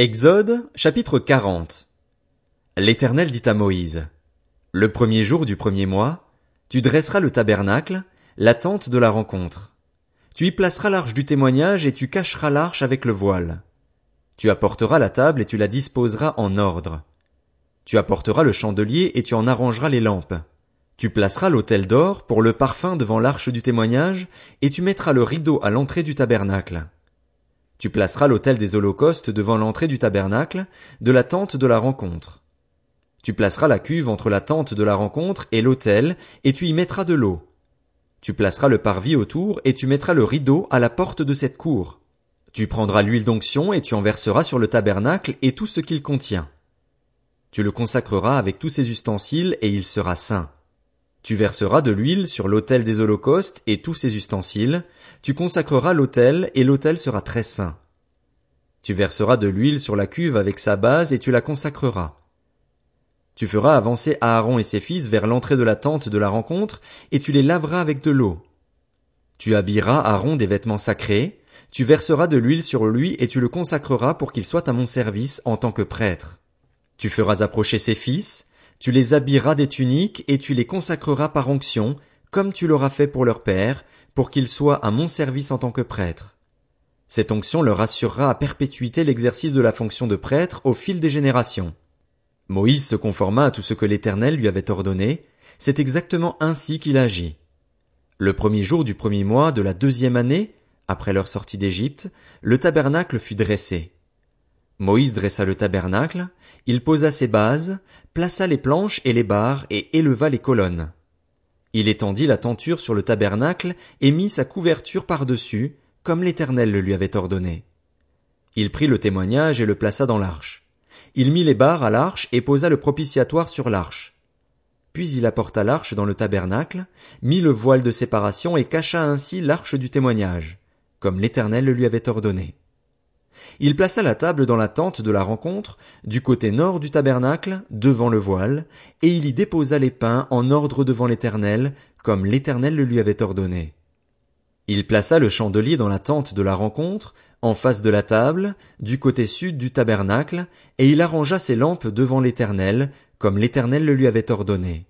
Exode, chapitre 40. L'Éternel dit à Moïse, Le premier jour du premier mois, tu dresseras le tabernacle, la tente de la rencontre. Tu y placeras l'arche du témoignage et tu cacheras l'arche avec le voile. Tu apporteras la table et tu la disposeras en ordre. Tu apporteras le chandelier et tu en arrangeras les lampes. Tu placeras l'autel d'or pour le parfum devant l'arche du témoignage et tu mettras le rideau à l'entrée du tabernacle. Tu placeras l'autel des holocaustes devant l'entrée du tabernacle, de la tente de la rencontre. Tu placeras la cuve entre la tente de la rencontre et l'autel, et tu y mettras de l'eau. Tu placeras le parvis autour, et tu mettras le rideau à la porte de cette cour. Tu prendras l'huile d'onction, et tu en verseras sur le tabernacle et tout ce qu'il contient. Tu le consacreras avec tous ses ustensiles, et il sera saint. Tu verseras de l'huile sur l'autel des holocaustes et tous ses ustensiles, tu consacreras l'autel et l'autel sera très saint. Tu verseras de l'huile sur la cuve avec sa base et tu la consacreras. Tu feras avancer Aaron et ses fils vers l'entrée de la tente de la rencontre et tu les laveras avec de l'eau. Tu habilleras Aaron des vêtements sacrés, tu verseras de l'huile sur lui et tu le consacreras pour qu'il soit à mon service en tant que prêtre. Tu feras approcher ses fils, tu les habilleras des tuniques et tu les consacreras par onction, comme tu l'auras fait pour leur père, pour qu'ils soient à mon service en tant que prêtre. Cette onction leur assurera à perpétuité l'exercice de la fonction de prêtre au fil des générations. Moïse se conforma à tout ce que l'Éternel lui avait ordonné, c'est exactement ainsi qu'il agit. Le premier jour du premier mois de la deuxième année, après leur sortie d'Égypte, le tabernacle fut dressé. Moïse dressa le tabernacle, il posa ses bases, plaça les planches et les barres et éleva les colonnes. Il étendit la tenture sur le tabernacle et mit sa couverture par-dessus, comme l'Éternel le lui avait ordonné. Il prit le témoignage et le plaça dans l'arche. Il mit les barres à l'arche et posa le propitiatoire sur l'arche. Puis il apporta l'arche dans le tabernacle, mit le voile de séparation et cacha ainsi l'arche du témoignage, comme l'Éternel le lui avait ordonné. Il plaça la table dans la tente de la rencontre, du côté nord du tabernacle, devant le voile, et il y déposa les pains en ordre devant l'Éternel, comme l'Éternel le lui avait ordonné. Il plaça le chandelier dans la tente de la rencontre, en face de la table, du côté sud du tabernacle, et il arrangea ses lampes devant l'Éternel, comme l'Éternel le lui avait ordonné.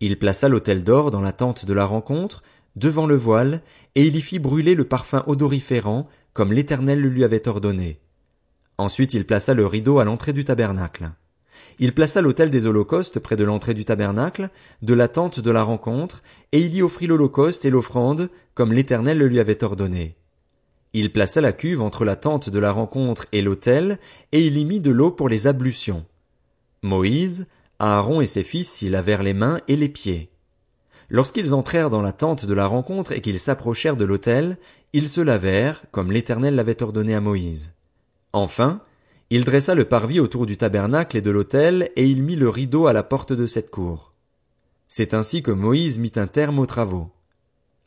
Il plaça l'autel d'or dans la tente de la rencontre, devant le voile, et il y fit brûler le parfum odoriférant, comme l'Éternel le lui avait ordonné. Ensuite il plaça le rideau à l'entrée du tabernacle. Il plaça l'autel des holocaustes près de l'entrée du tabernacle, de la tente de la rencontre, et il y offrit l'holocauste et l'offrande, comme l'Éternel le lui avait ordonné. Il plaça la cuve entre la tente de la rencontre et l'autel, et il y mit de l'eau pour les ablutions. Moïse, Aaron et ses fils s'y lavèrent les mains et les pieds. Lorsqu'ils entrèrent dans la tente de la rencontre et qu'ils s'approchèrent de l'autel, ils se lavèrent, comme l'Éternel l'avait ordonné à Moïse. Enfin, il dressa le parvis autour du tabernacle et de l'autel, et il mit le rideau à la porte de cette cour. C'est ainsi que Moïse mit un terme aux travaux.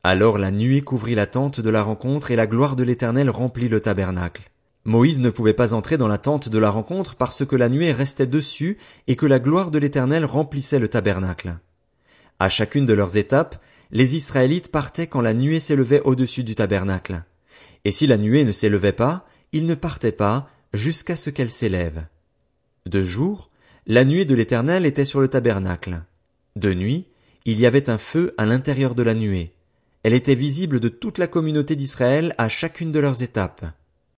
Alors la nuée couvrit la tente de la rencontre et la gloire de l'Éternel remplit le tabernacle. Moïse ne pouvait pas entrer dans la tente de la rencontre parce que la nuée restait dessus et que la gloire de l'Éternel remplissait le tabernacle. À chacune de leurs étapes, les Israélites partaient quand la nuée s'élevait au-dessus du tabernacle. Et si la nuée ne s'élevait pas, ils ne partaient pas jusqu'à ce qu'elle s'élève. De jour, la nuée de l'Éternel était sur le tabernacle. De nuit, il y avait un feu à l'intérieur de la nuée. Elle était visible de toute la communauté d'Israël à chacune de leurs étapes.